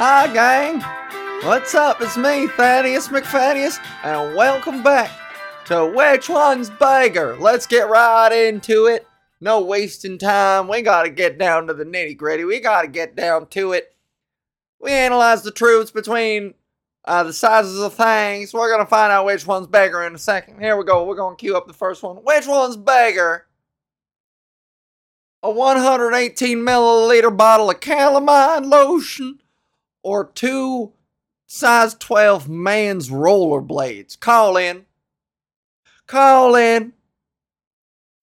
Hi! Gang! What's up? It's me, Thaddeus McFaddeus, and welcome back to Which One's Bigger? Let's get right into it. No wasting time. We gotta get down to the nitty gritty. We gotta get down to it. We analyze the truths between uh, the sizes of things. We're gonna find out which one's bigger in a second. Here we go. We're gonna cue up the first one. Which one's bigger? A 118 milliliter bottle of calamine lotion or two size 12 man's rollerblades? Call in. Call in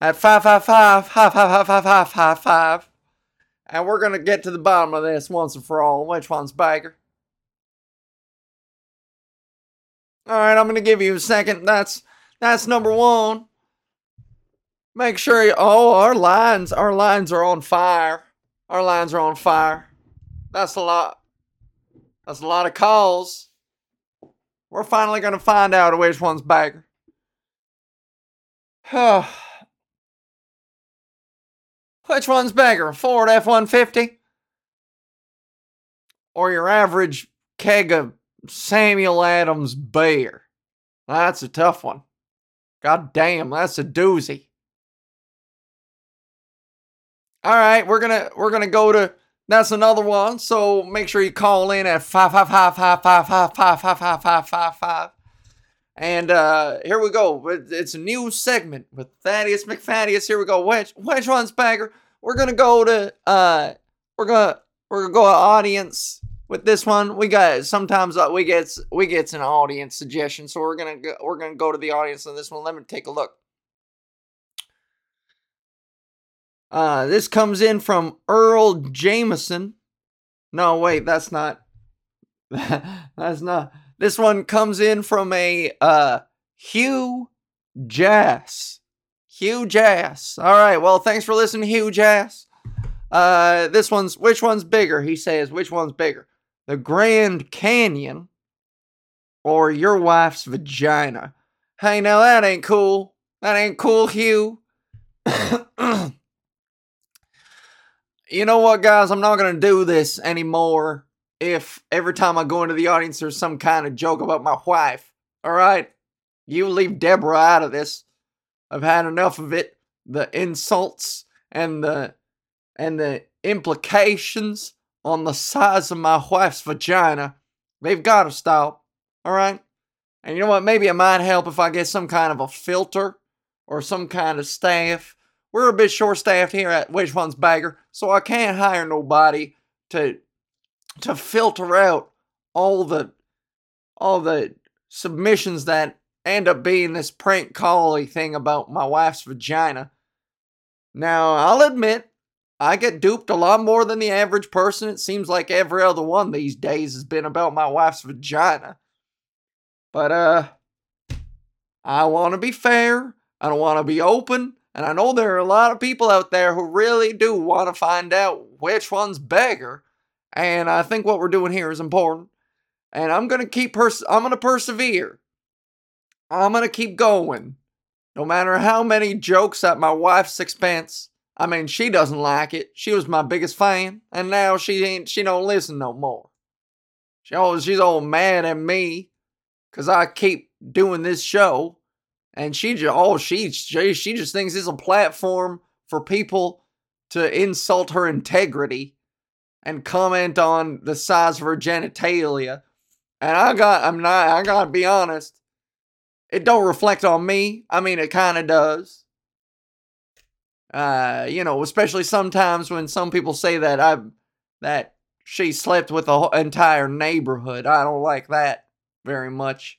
at 555 555 and we're gonna get to the bottom of this once and for all. Which one's bigger? All right, I'm gonna give you a second. That's that's number one. Make sure you. Oh, our lines, our lines are on fire. Our lines are on fire. That's a lot. That's a lot of calls. We're finally gonna find out which one's bigger. which one's bigger, Ford F-150 or your average keg of Samuel Adams beer? That's a tough one. God damn, that's a doozy. All right, we're gonna we're gonna go to that's another one. So make sure you call in at 555 And uh, here we go. It's a new segment with Thaddeus McFaddeus. Here we go. Which which one's bagger? We're gonna go to uh, we're gonna we're gonna go to audience with this one. We got sometimes we gets we gets an audience suggestion, so we're gonna go, we're gonna go to the audience on this one. Let me take a look. Uh, this comes in from Earl Jameson. No, wait, that's not. that's not. This one comes in from a uh, Hugh Jass. Hugh Jass. All right. Well, thanks for listening, Hugh Jass. Uh, this one's which one's bigger? He says, which one's bigger, the Grand Canyon or your wife's vagina? Hey, now that ain't cool. That ain't cool, Hugh. you know what, guys? I'm not going to do this anymore if every time I go into the audience there's some kind of joke about my wife. All right? You leave Deborah out of this. I've had enough of it. The insults and the and the implications on the size of my wife's vagina. They've got to stop. All right? And you know what? Maybe it might help if I get some kind of a filter or some kind of staff we're a bit short staffed here at Which One's Bagger, so I can't hire nobody to to filter out all the all the submissions that end up being this prank call thing about my wife's vagina. Now, I'll admit, I get duped a lot more than the average person. It seems like every other one these days has been about my wife's vagina. But, uh, I want to be fair. I don't want to be open. And I know there are a lot of people out there who really do want to find out which one's bigger. And I think what we're doing here is important. And I'm going to keep pers- I'm going to persevere. I'm going to keep going. No matter how many jokes at my wife's expense. I mean, she doesn't like it. She was my biggest fan, and now she ain't she don't listen no more. She always she's all mad at me cuz I keep doing this show and she just oh she she, she just thinks it's a platform for people to insult her integrity and comment on the size of her genitalia. And I got I'm not I gotta be honest. It don't reflect on me. I mean it kinda does. Uh, you know, especially sometimes when some people say that I that she slept with the entire neighborhood. I don't like that very much.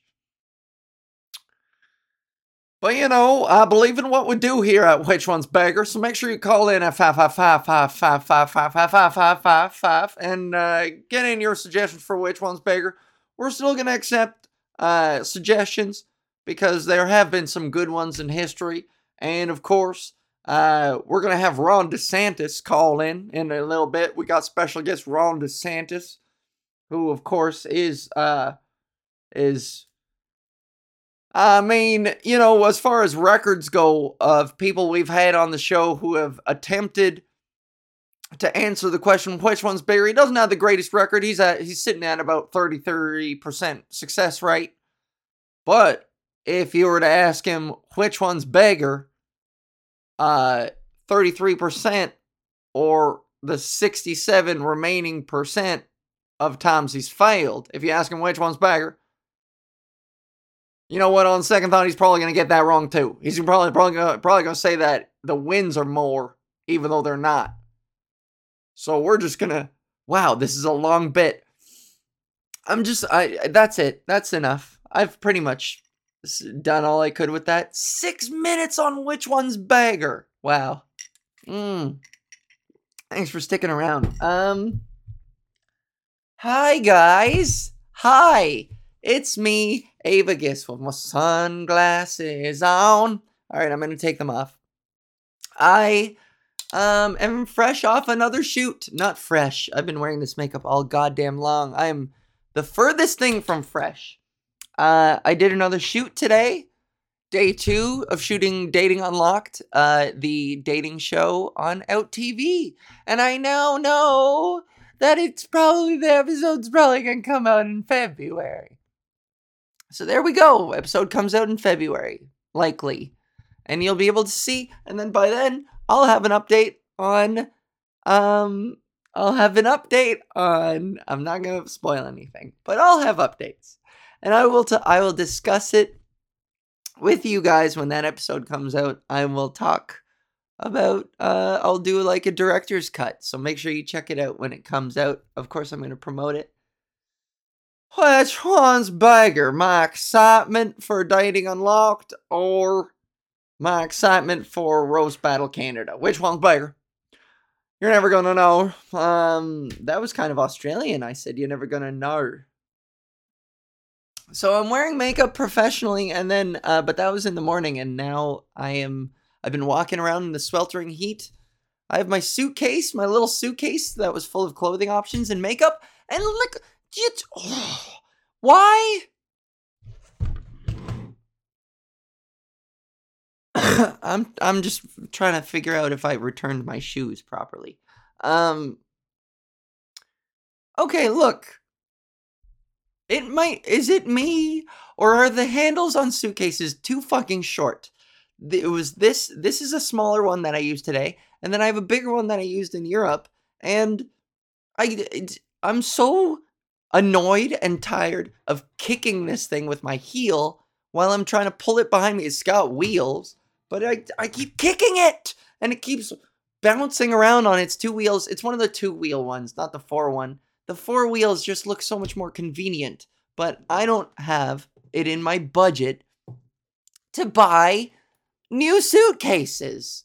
But you know, I believe in what we do here at Which One's Bagger, so make sure you call in at 555-555-555-555 and uh, get in your suggestions for Which One's Bagger. We're still going to accept uh, suggestions because there have been some good ones in history. And of course, uh, we're going to have Ron DeSantis call in in a little bit. We got special guest Ron DeSantis, who of course is uh, is I mean, you know, as far as records go of people we've had on the show who have attempted to answer the question which one's bigger. He doesn't have the greatest record. He's at he's sitting at about 30 30% success rate. But if you were to ask him which one's bigger, uh 33% or the 67 remaining percent of times he's failed. If you ask him which one's bigger, you know what? On second thought, he's probably going to get that wrong too. He's probably probably gonna, probably going to say that the wins are more, even though they're not. So we're just gonna. Wow, this is a long bit. I'm just. I. That's it. That's enough. I've pretty much done all I could with that. Six minutes on which one's bagger. Wow. Mm. Thanks for sticking around. Um. Hi guys. Hi. It's me, Ava Gis, with my sunglasses on. All right, I'm gonna take them off. I um am fresh off another shoot. Not fresh. I've been wearing this makeup all goddamn long. I am the furthest thing from fresh. Uh, I did another shoot today. Day two of shooting Dating Unlocked, uh, the dating show on Out TV. And I now know that it's probably the episode's probably gonna come out in February. So there we go. Episode comes out in February, likely. And you'll be able to see, and then by then I'll have an update on um I'll have an update on I'm not going to spoil anything, but I'll have updates. And I will t- I will discuss it with you guys when that episode comes out. I will talk about uh I'll do like a director's cut. So make sure you check it out when it comes out. Of course I'm going to promote it. Which one's bigger, my excitement for Dating Unlocked or my excitement for Roast Battle Canada? Which one's bigger? You're never gonna know. Um, that was kind of Australian. I said you're never gonna know. So I'm wearing makeup professionally, and then, uh, but that was in the morning, and now I am. I've been walking around in the sweltering heat. I have my suitcase, my little suitcase that was full of clothing options and makeup, and look, it's, oh, why? I'm I'm just trying to figure out if I returned my shoes properly. Um Okay, look. It might is it me or are the handles on suitcases too fucking short? It was this this is a smaller one that I used today and then I have a bigger one that I used in Europe and I I'm so annoyed and tired of kicking this thing with my heel while I'm trying to pull it behind me. It's got wheels but I, I keep kicking it and it keeps bouncing around on its two wheels. It's one of the two wheel ones, not the four one. The four wheels just look so much more convenient, but I don't have it in my budget to buy new suitcases.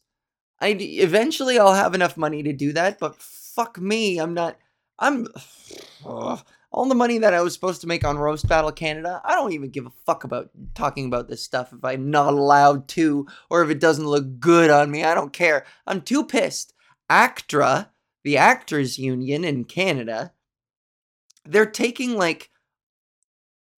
I eventually I'll have enough money to do that, but fuck me, I'm not I'm ugh, all the money that I was supposed to make on Roast Battle Canada, I don't even give a fuck about talking about this stuff if I'm not allowed to or if it doesn't look good on me. I don't care. I'm too pissed. ACTRA, the Actors Union in Canada, they're taking like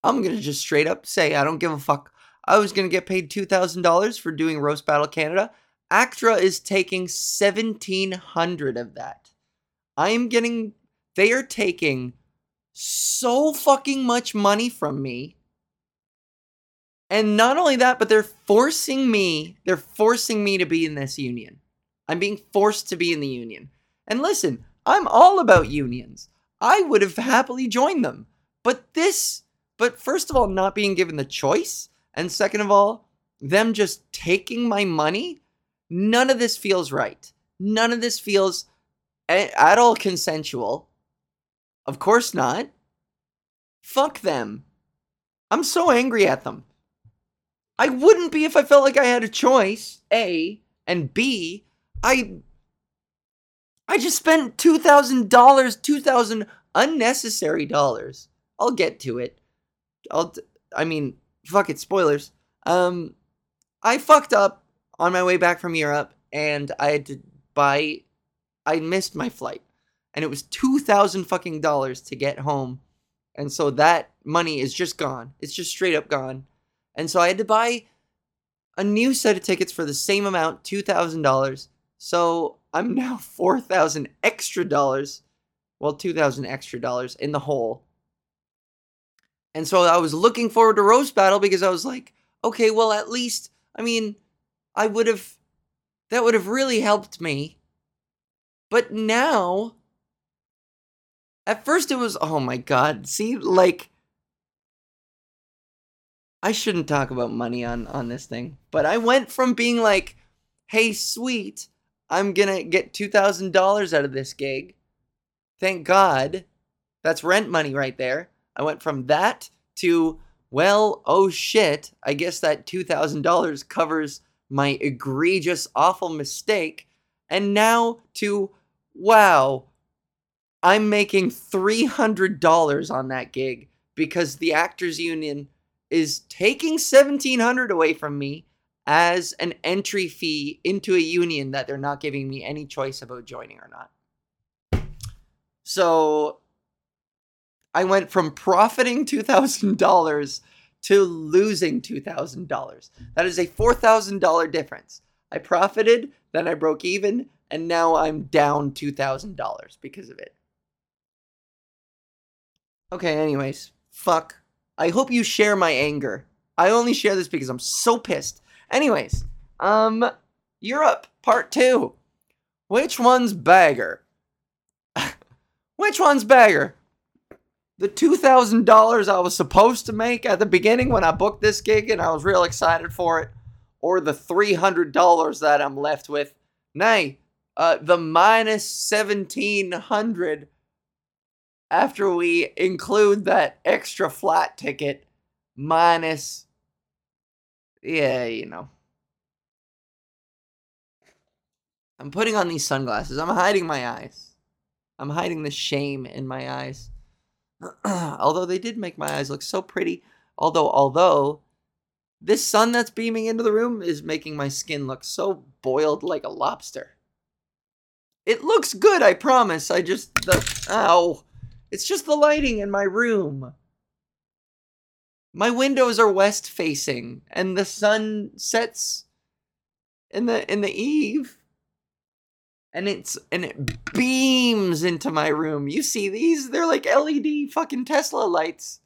I'm going to just straight up say I don't give a fuck. I was going to get paid $2,000 for doing Roast Battle Canada. ACTRA is taking 1700 of that. I am getting they are taking so fucking much money from me. And not only that, but they're forcing me, they're forcing me to be in this union. I'm being forced to be in the union. And listen, I'm all about unions. I would have happily joined them. But this, but first of all, not being given the choice. And second of all, them just taking my money. None of this feels right. None of this feels at all consensual. Of course not. Fuck them. I'm so angry at them. I wouldn't be if I felt like I had a choice, A, and B, I I just spent $2,000, 2000 unnecessary dollars. I'll get to it. I'll I mean, fuck it, spoilers. Um I fucked up on my way back from Europe and I had to buy I missed my flight and it was two thousand fucking dollars to get home, and so that money is just gone. It's just straight up gone, and so I had to buy a new set of tickets for the same amount, two thousand dollars. So I'm now 4,000 extra dollars, well, 2,000 extra dollars in the hole. And so I was looking forward to Roast Battle because I was like, okay, well, at least, I mean, I would have, that would have really helped me. But now, at first it was, oh my God, see, like, I shouldn't talk about money on on this thing, but I went from being like, "Hey, sweet, I'm gonna get two thousand dollars out of this gig. Thank God, that's rent money right there." I went from that to, well, oh shit, I guess that two thousand dollars covers my egregious, awful mistake, and now to, wow, I'm making three hundred dollars on that gig because the actors union is taking 1700 away from me as an entry fee into a union that they're not giving me any choice about joining or not. So I went from profiting $2,000 to losing $2,000. That is a $4,000 difference. I profited, then I broke even, and now I'm down $2,000 because of it. Okay, anyways, fuck I hope you share my anger. I only share this because I'm so pissed. Anyways, um, Europe part two. Which one's bagger? Which one's bagger? The $2,000 I was supposed to make at the beginning when I booked this gig and I was real excited for it, or the $300 that I'm left with? Nay, uh, the minus 1700 after we include that extra flat ticket minus yeah, you know. I'm putting on these sunglasses. I'm hiding my eyes. I'm hiding the shame in my eyes. although they did make my eyes look so pretty. Although, although this sun that's beaming into the room is making my skin look so boiled like a lobster. It looks good, I promise. I just the ow. It's just the lighting in my room. My windows are west facing and the sun sets in the in the eve and it's and it beams into my room. You see these? They're like LED fucking Tesla lights.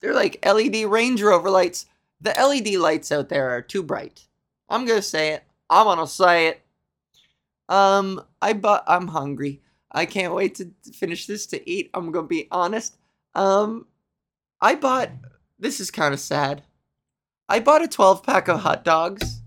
They're like LED Range Rover lights. The LED lights out there are too bright. I'm gonna say it. I'm gonna say it. Um, I but I'm hungry. I can't wait to finish this to eat. I'm gonna be honest. Um, I bought. This is kind of sad. I bought a 12 pack of hot dogs.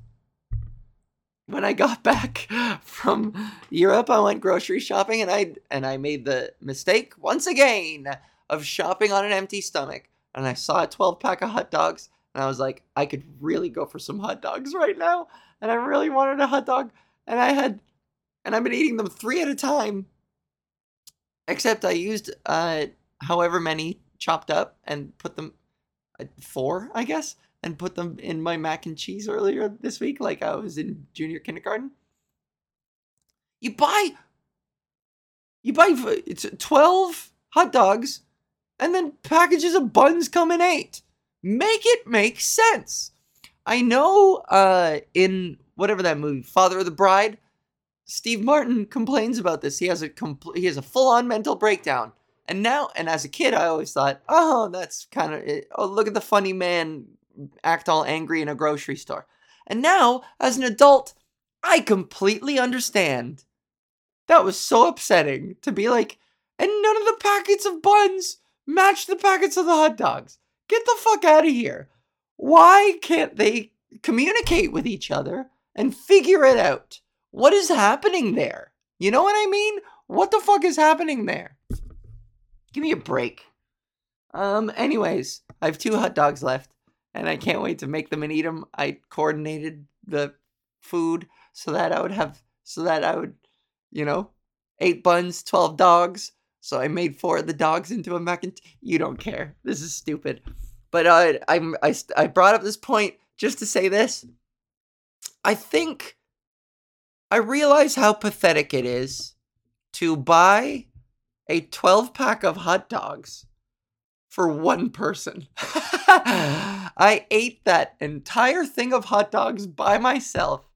When I got back from Europe, I went grocery shopping and I and I made the mistake once again of shopping on an empty stomach. And I saw a 12 pack of hot dogs and I was like, I could really go for some hot dogs right now. And I really wanted a hot dog. And I had and I've been eating them three at a time. Except I used uh, however many chopped up and put them uh, four, I guess, and put them in my mac and cheese earlier this week, like I was in junior kindergarten. You buy, you buy it's twelve hot dogs, and then packages of buns come in eight. Make it make sense. I know, uh, in whatever that movie, Father of the Bride Steve Martin complains about this. He has a compl- he has a full on mental breakdown. And now, and as a kid, I always thought, oh, that's kind of eh, oh, look at the funny man act all angry in a grocery store. And now, as an adult, I completely understand. That was so upsetting to be like, and none of the packets of buns match the packets of the hot dogs. Get the fuck out of here. Why can't they communicate with each other and figure it out? What is happening there? You know what I mean? What the fuck is happening there? Give me a break. Um, anyways, I have two hot dogs left, and I can't wait to make them and eat them. I coordinated the food so that I would have, so that I would, you know, eight buns, 12 dogs. So I made four of the dogs into a mac and t- you don't care. This is stupid. But uh, I'm I I brought up this point just to say this. I think I realize how pathetic it is to buy a 12 pack of hot dogs for one person. I ate that entire thing of hot dogs by myself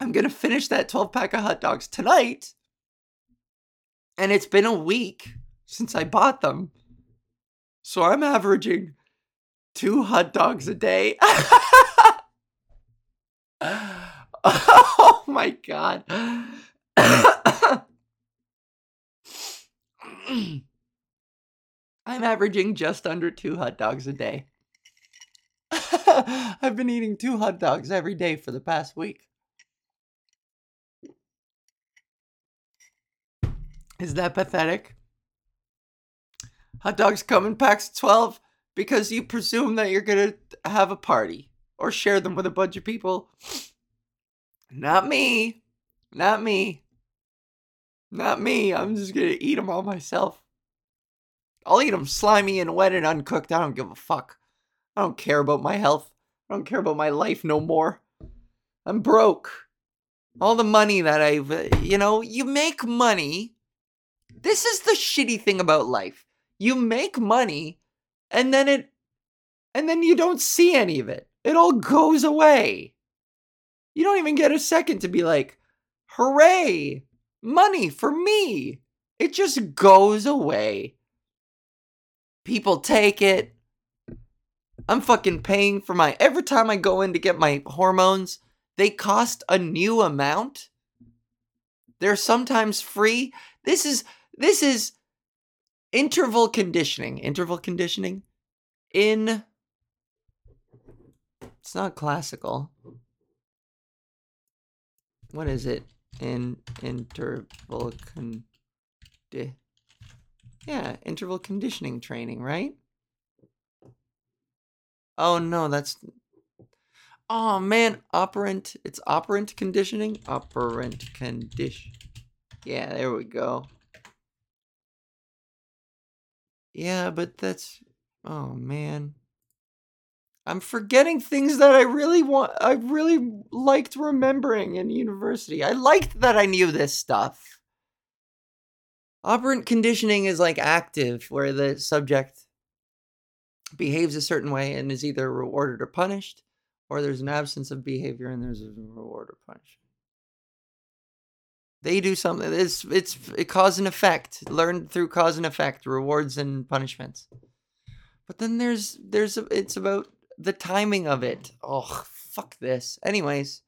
I'm going to finish that 12 pack of hot dogs tonight. And it's been a week since I bought them. So I'm averaging two hot dogs a day. oh my God. I'm averaging just under two hot dogs a day. I've been eating two hot dogs every day for the past week. Is that pathetic? Hot dogs come in packs of 12 because you presume that you're going to have a party or share them with a bunch of people. Not me. Not me. Not me. I'm just going to eat them all myself. I'll eat them slimy and wet and uncooked. I don't give a fuck. I don't care about my health. I don't care about my life no more. I'm broke. All the money that I've, uh, you know, you make money. This is the shitty thing about life. You make money and then it, and then you don't see any of it. It all goes away. You don't even get a second to be like, hooray, money for me. It just goes away. People take it. I'm fucking paying for my every time I go in to get my hormones, they cost a new amount. They're sometimes free. This is this is interval conditioning. Interval conditioning in it's not classical. What is it? In interval con yeah, interval conditioning training, right? Oh no, that's Oh man, operant. It's operant conditioning. Operant condition. Yeah, there we go. Yeah, but that's oh man. I'm forgetting things that I really want I really liked remembering in university. I liked that I knew this stuff. Operant conditioning is like active, where the subject behaves a certain way and is either rewarded or punished, or there's an absence of behavior and there's a reward or punishment. They do something. It's it's it cause and effect. Learned through cause and effect, rewards and punishments. But then there's there's it's about the timing of it. Oh fuck this. Anyways,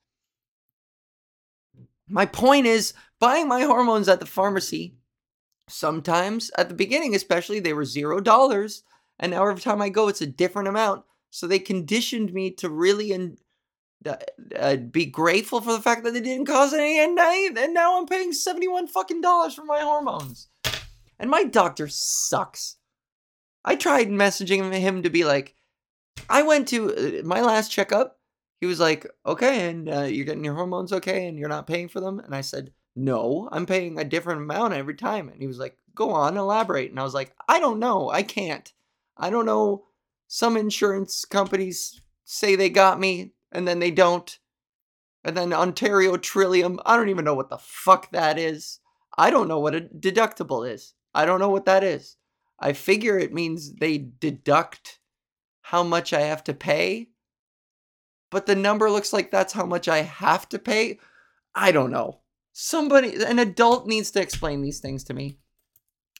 my point is buying my hormones at the pharmacy Sometimes at the beginning, especially, they were zero dollars, and now every time I go, it's a different amount. So they conditioned me to really and uh, uh, be grateful for the fact that they didn't cause any, and and now I'm paying seventy-one fucking dollars for my hormones. And my doctor sucks. I tried messaging him to be like, I went to uh, my last checkup. He was like, okay, and uh, you're getting your hormones okay, and you're not paying for them. And I said, no, I'm paying a different amount every time. And he was like, Go on, elaborate. And I was like, I don't know. I can't. I don't know. Some insurance companies say they got me and then they don't. And then Ontario Trillium, I don't even know what the fuck that is. I don't know what a deductible is. I don't know what that is. I figure it means they deduct how much I have to pay. But the number looks like that's how much I have to pay. I don't know. Somebody, an adult needs to explain these things to me.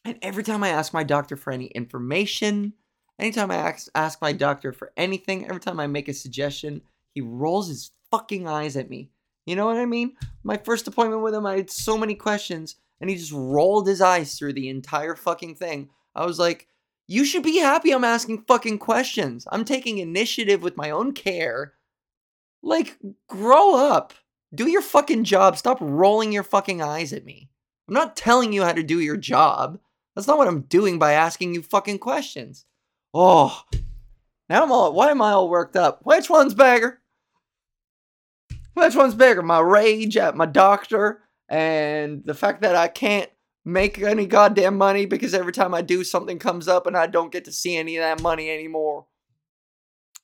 And every time I ask my doctor for any information, anytime I ask, ask my doctor for anything, every time I make a suggestion, he rolls his fucking eyes at me. You know what I mean? My first appointment with him, I had so many questions, and he just rolled his eyes through the entire fucking thing. I was like, you should be happy I'm asking fucking questions. I'm taking initiative with my own care. Like, grow up. Do your fucking job. Stop rolling your fucking eyes at me. I'm not telling you how to do your job. That's not what I'm doing by asking you fucking questions. Oh, now I'm all. Why am I all worked up? Which one's bigger? Which one's bigger? My rage at my doctor and the fact that I can't make any goddamn money because every time I do, something comes up and I don't get to see any of that money anymore.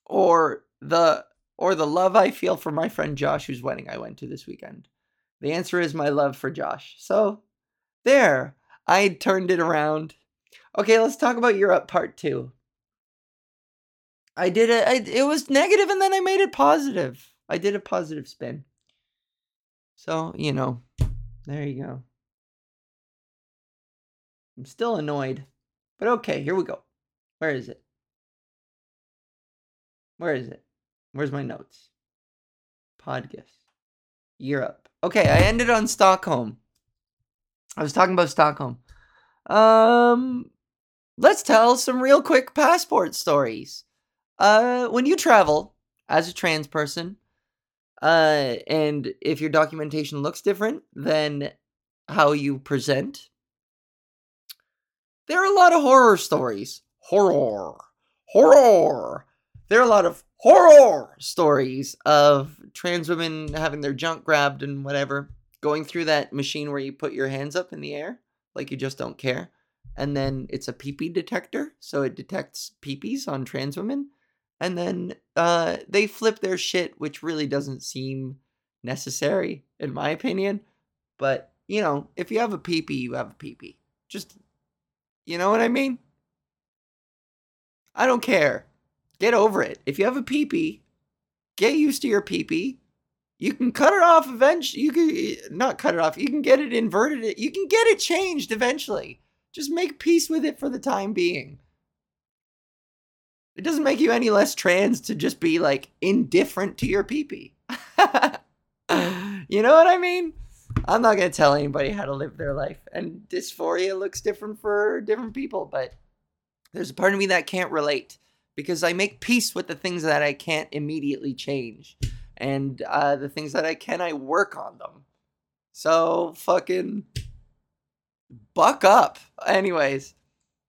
Or the or the love I feel for my friend Josh, whose wedding I went to this weekend? The answer is my love for Josh. So, there, I turned it around. Okay, let's talk about Europe part two. I did it, it was negative and then I made it positive. I did a positive spin. So, you know, there you go. I'm still annoyed. But okay, here we go. Where is it? Where is it? Where's my notes? Podcast. Europe. Okay, I ended on Stockholm. I was talking about Stockholm. Um let's tell some real quick passport stories. Uh when you travel as a trans person, uh and if your documentation looks different than how you present, there are a lot of horror stories. Horror. Horror. There are a lot of horror stories of trans women having their junk grabbed and whatever, going through that machine where you put your hands up in the air like you just don't care. And then it's a peepee detector, so it detects peepees on trans women. And then uh, they flip their shit, which really doesn't seem necessary, in my opinion. But, you know, if you have a peepee, you have a peepee. Just, you know what I mean? I don't care. Get over it. If you have a peepee, get used to your peepee. You can cut it off eventually. You can not cut it off. You can get it inverted. You can get it changed eventually. Just make peace with it for the time being. It doesn't make you any less trans to just be like indifferent to your peepee. you know what I mean? I'm not gonna tell anybody how to live their life, and dysphoria looks different for different people. But there's a part of me that can't relate because I make peace with the things that I can't immediately change, and uh, the things that I can, I work on them. So fucking buck up. Anyways,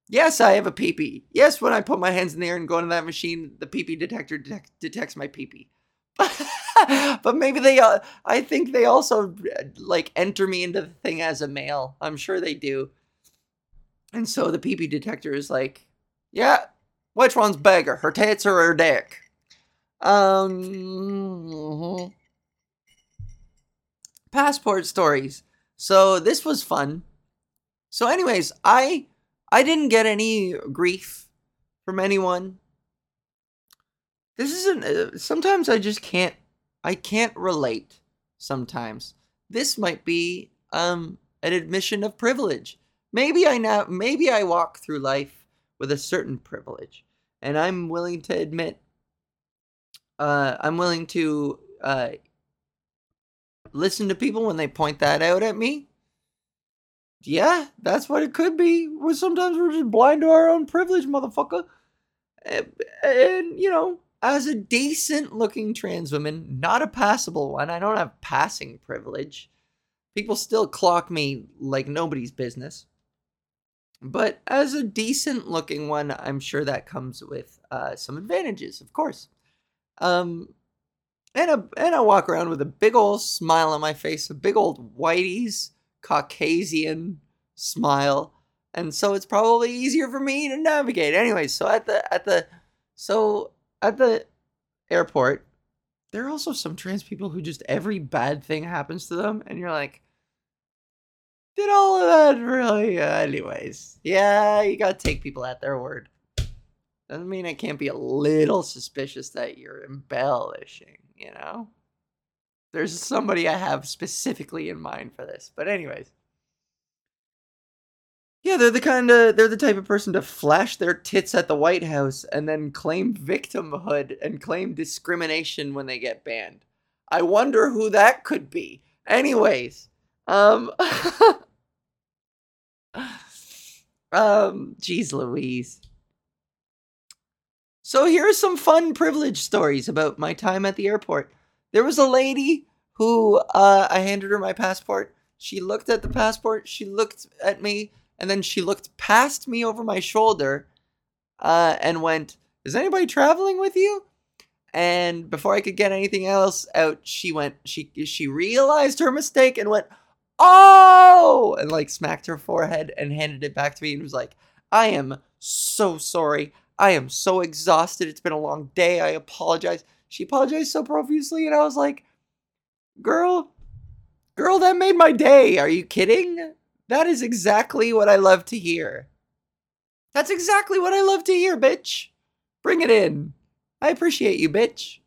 yes, I have a peepee. Yes, when I put my hands in the air and go into that machine, the peepee detector detect- detects my peepee. but maybe they, uh, I think they also like enter me into the thing as a male. I'm sure they do. And so the peepee detector is like, yeah, which one's bigger, her tits or her dick? Um, mhm. passport stories. So this was fun. So, anyways, I I didn't get any grief from anyone. This isn't. Uh, sometimes I just can't. I can't relate. Sometimes this might be um an admission of privilege. Maybe I now. Maybe I walk through life with a certain privilege, and I'm willing to admit. Uh, I'm willing to uh, listen to people when they point that out at me yeah, that's what it could be. We're sometimes we're just blind to our own privilege, motherfucker. And, and, you know, as a decent looking trans woman, not a passable one, I don't have passing privilege. People still clock me like nobody's business. But as a decent looking one, I'm sure that comes with uh, some advantages, of course. Um, and a, and I walk around with a big old smile on my face, a big old whitey's Caucasian smile, and so it's probably easier for me to navigate. Anyway, so at the at the so at the airport, there are also some trans people who just every bad thing happens to them, and you're like, did all of that really? Uh, anyways, yeah, you gotta take people at their word. Doesn't mean I can't be a little suspicious that you're embellishing, you know? There's somebody I have specifically in mind for this. But anyways. Yeah, they're the kind of they're the type of person to flash their tits at the White House and then claim victimhood and claim discrimination when they get banned. I wonder who that could be. Anyways, um um jeez Louise. So here are some fun privilege stories about my time at the airport. There was a lady who uh, I handed her my passport. She looked at the passport, she looked at me, and then she looked past me over my shoulder uh, and went, Is anybody traveling with you? And before I could get anything else out, she went, she she realized her mistake and went, Oh, and like smacked her forehead and handed it back to me and was like, I am so sorry. I am so exhausted. It's been a long day. I apologize. She apologized so profusely, and I was like, Girl, girl, that made my day. Are you kidding? That is exactly what I love to hear. That's exactly what I love to hear, bitch. Bring it in. I appreciate you, bitch.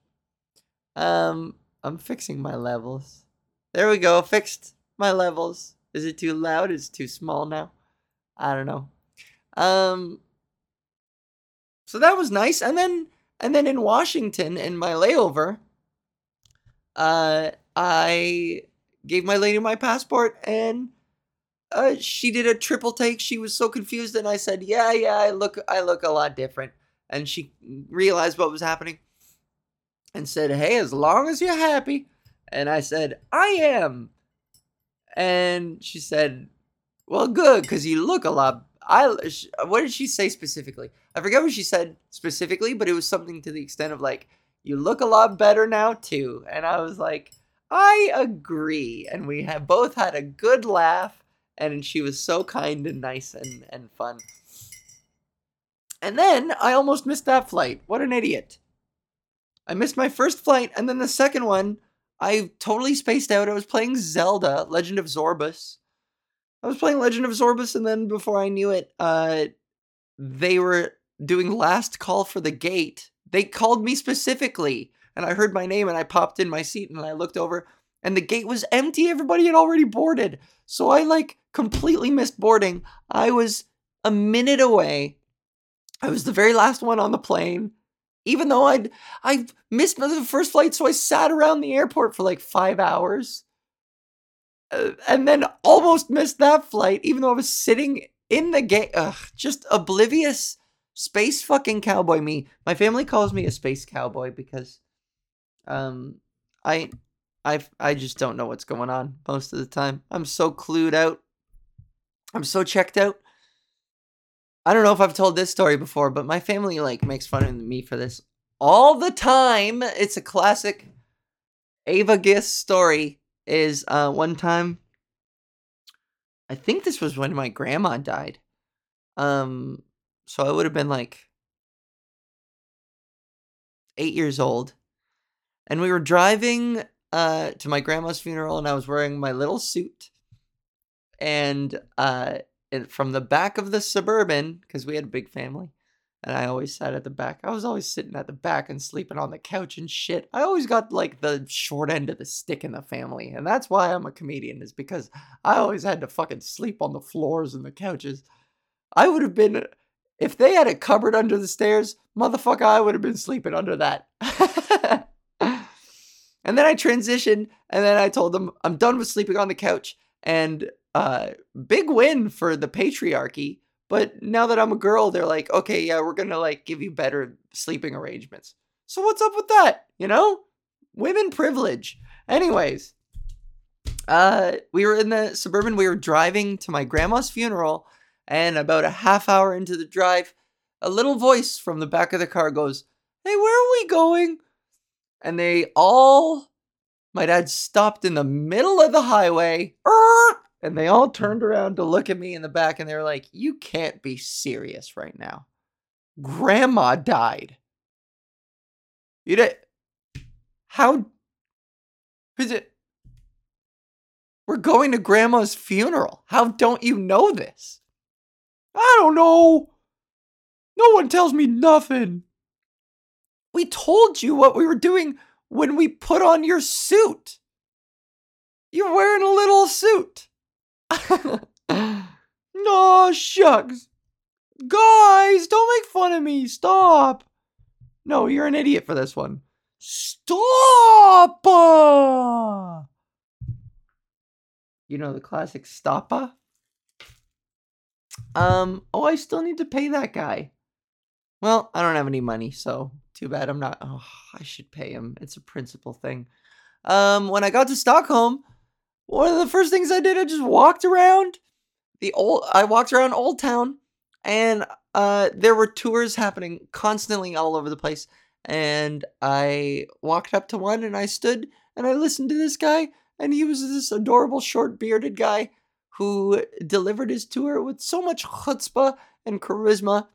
Um, I'm fixing my levels. There we go. Fixed my levels. Is it too loud? Is it too small now? I don't know. Um so that was nice. And then and then in Washington in my layover, uh I gave my lady my passport and uh, she did a triple take. She was so confused, and I said, "Yeah, yeah, I look, I look a lot different." And she realized what was happening, and said, "Hey, as long as you're happy." And I said, "I am." And she said, "Well, good, because you look a lot." I what did she say specifically? I forget what she said specifically, but it was something to the extent of like, "You look a lot better now too." And I was like, "I agree." And we have both had a good laugh and she was so kind and nice and, and fun. And then I almost missed that flight. What an idiot. I missed my first flight, and then the second one, I totally spaced out. I was playing Zelda, Legend of Zorbus. I was playing Legend of Zorbus, and then before I knew it, uh, they were doing last call for the gate. They called me specifically, and I heard my name, and I popped in my seat, and I looked over, and the gate was empty. Everybody had already boarded. So I like completely missed boarding. I was a minute away. I was the very last one on the plane. Even though I'd I missed the first flight, so I sat around the airport for like five hours, uh, and then almost missed that flight. Even though I was sitting in the gate, just oblivious space fucking cowboy. Me, my family calls me a space cowboy because, um, I I I just don't know what's going on most of the time. I'm so clued out. I'm so checked out. I don't know if I've told this story before, but my family like makes fun of me for this all the time. It's a classic Ava Gis story. Is uh, one time, I think this was when my grandma died. Um, so I would have been like eight years old, and we were driving uh, to my grandma's funeral, and I was wearing my little suit. And uh, from the back of the suburban, because we had a big family, and I always sat at the back. I was always sitting at the back and sleeping on the couch and shit. I always got like the short end of the stick in the family, and that's why I'm a comedian. Is because I always had to fucking sleep on the floors and the couches. I would have been if they had a cupboard under the stairs, motherfucker, I would have been sleeping under that. And then I transitioned, and then I told them I'm done with sleeping on the couch. And uh, big win for the patriarchy. But now that I'm a girl, they're like, okay, yeah, we're gonna like give you better sleeping arrangements. So what's up with that? You know, women privilege. Anyways, uh, we were in the suburban. We were driving to my grandma's funeral, and about a half hour into the drive, a little voice from the back of the car goes, "Hey, where are we going?" and they all my dad stopped in the middle of the highway and they all mm. turned around to look at me in the back and they were like you can't be serious right now. Grandma died. You did how is it we're going to grandma's funeral. How don't you know this? I don't know. No one tells me nothing. We told you what we were doing when we put on your suit. You're wearing a little suit. no, shucks. Guys, don't make fun of me. Stop. No, you're an idiot for this one. Stop! You know the classic stoppa? Um, oh, I still need to pay that guy. Well, I don't have any money, so too bad I'm not. Oh, I should pay him. It's a principal thing. Um, when I got to Stockholm, one of the first things I did, I just walked around the old. I walked around Old Town, and uh, there were tours happening constantly all over the place. And I walked up to one, and I stood and I listened to this guy, and he was this adorable short bearded guy who delivered his tour with so much chutzpah and charisma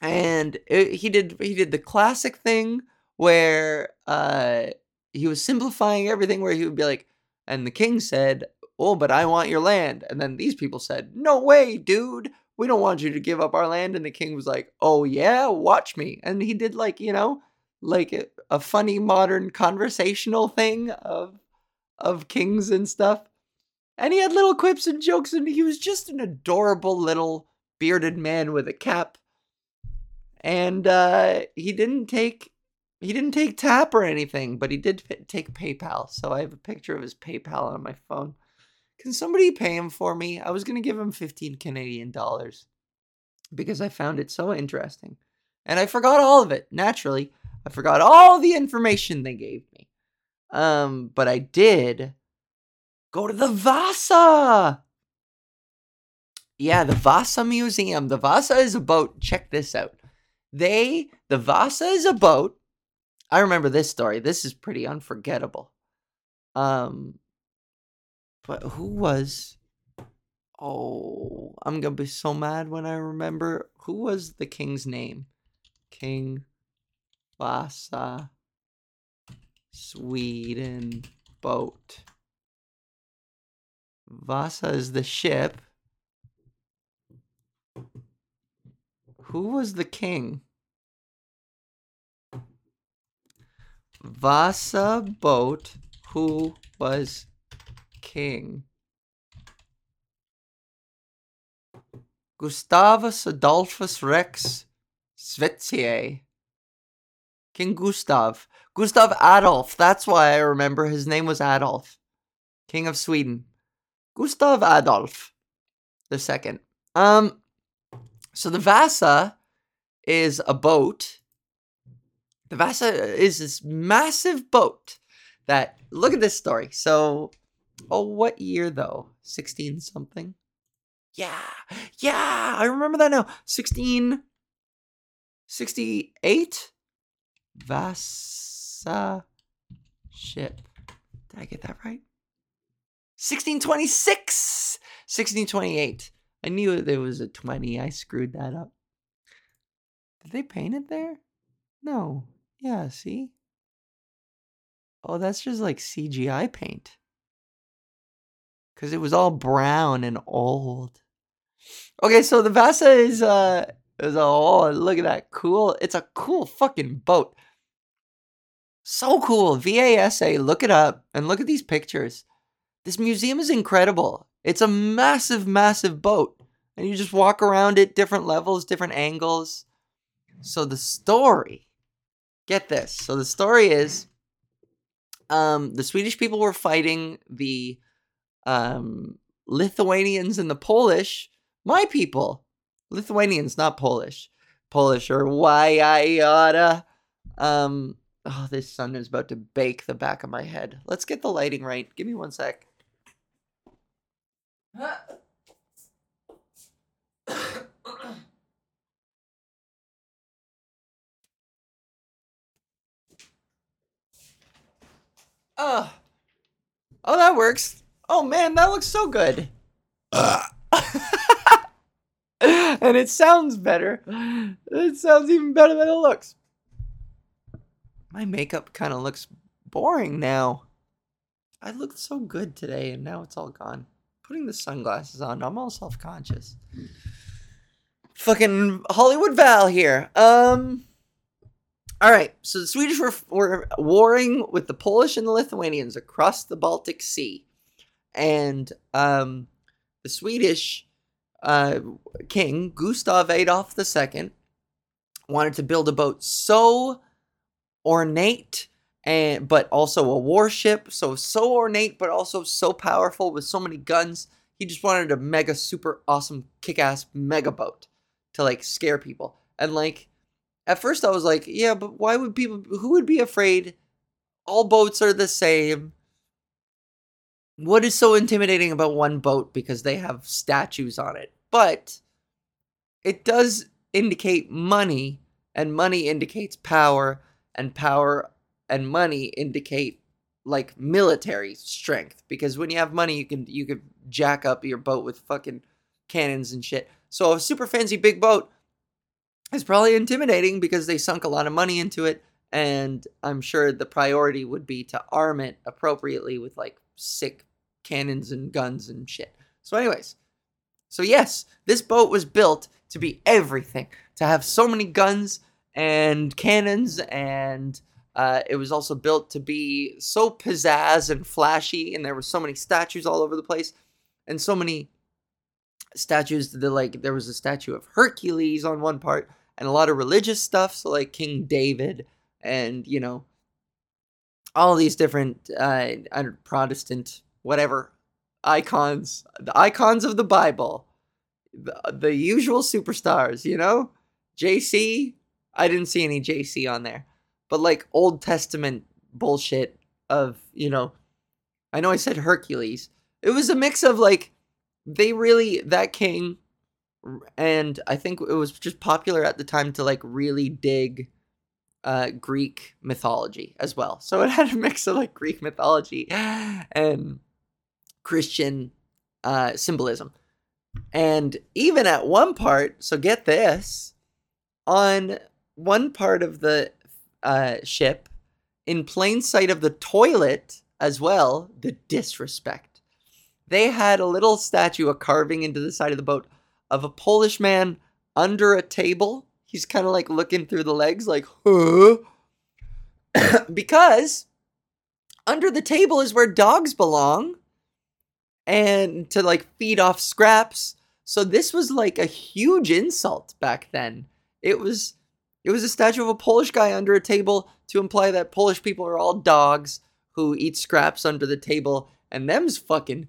and it, he did he did the classic thing where uh he was simplifying everything where he would be like and the king said oh but i want your land and then these people said no way dude we don't want you to give up our land and the king was like oh yeah watch me and he did like you know like a, funny modern conversational thing of of kings and stuff. And he had little quips and jokes, and he was just an adorable little bearded man with a cap. And uh, he didn't take he didn't take tap or anything, but he did take PayPal. So I have a picture of his PayPal on my phone. Can somebody pay him for me? I was gonna give him 15 Canadian dollars because I found it so interesting. And I forgot all of it, naturally. I forgot all the information they gave me. Um, but I did go to the Vasa. Yeah, the Vasa Museum. The Vasa is a boat. Check this out. They, the Vasa is a boat. I remember this story. This is pretty unforgettable. Um, but who was? Oh, I'm gonna be so mad when I remember who was the king's name. King Vasa Sweden boat. Vasa is the ship. Who was the king? Vasa boat. Who was king? Gustavus Adolphus Rex Svetier. King Gustav. Gustav Adolf. That's why I remember his name was Adolf. King of Sweden. Gustav Adolf the second. Um so the Vasa is a boat. The Vasa is this massive boat that look at this story. So oh what year though? 16 something? Yeah. Yeah, I remember that now. 16 68 Vasa ship. Did I get that right? 1626 1628 i knew there was a 20 i screwed that up did they paint it there no yeah see oh that's just like cgi paint because it was all brown and old okay so the vasa is uh is a, oh look at that cool it's a cool fucking boat so cool vasa look it up and look at these pictures this museum is incredible. It's a massive, massive boat. And you just walk around it, different levels, different angles. So the story, get this. So the story is um, the Swedish people were fighting the um, Lithuanians and the Polish, my people. Lithuanians, not Polish. Polish or why I oughta. Um, oh, this sun is about to bake the back of my head. Let's get the lighting right. Give me one sec. Oh. Oh, that works. Oh man, that looks so good. and it sounds better. It sounds even better than it looks. My makeup kind of looks boring now. I looked so good today and now it's all gone putting the sunglasses on. I'm all self conscious. Fucking Hollywood Val here. Um. All right, so the Swedish were, were warring with the Polish and the Lithuanians across the Baltic Sea, and um, the Swedish uh, king Gustav Adolf II wanted to build a boat so ornate and but also a warship, so so ornate but also so powerful with so many guns. He just wanted a mega super awesome kick-ass mega boat to like scare people. And like at first I was like, yeah, but why would people who would be afraid? All boats are the same. What is so intimidating about one boat because they have statues on it? But it does indicate money and money indicates power and power and money indicate like military strength because when you have money you can you could jack up your boat with fucking cannons and shit. So a super fancy big boat is probably intimidating because they sunk a lot of money into it and I'm sure the priority would be to arm it appropriately with like sick cannons and guns and shit. So anyways, so yes, this boat was built to be everything, to have so many guns and cannons and Uh, it was also built to be so pizzazz and flashy, and there were so many statues all over the place, and so many statues. The like there was a statue of Hercules on one part, and a lot of religious stuff. So like King David, and you know, all these different uh, Protestant whatever icons, the icons of the Bible, the, the usual superstars. You know, JC. I didn't see any JC on there but like Old Testament bullshit of, you know, I know I said Hercules. It was a mix of like they really that king and I think it was just popular at the time to like really dig uh Greek mythology as well. So it had a mix of like Greek mythology and Christian uh symbolism. And even at one part, so get this, on one part of the uh, ship in plain sight of the toilet as well. The disrespect. They had a little statue, a carving into the side of the boat of a Polish man under a table. He's kind of like looking through the legs, like, huh? because under the table is where dogs belong and to like feed off scraps. So this was like a huge insult back then. It was it was a statue of a Polish guy under a table to imply that Polish people are all dogs who eat scraps under the table, and them's fucking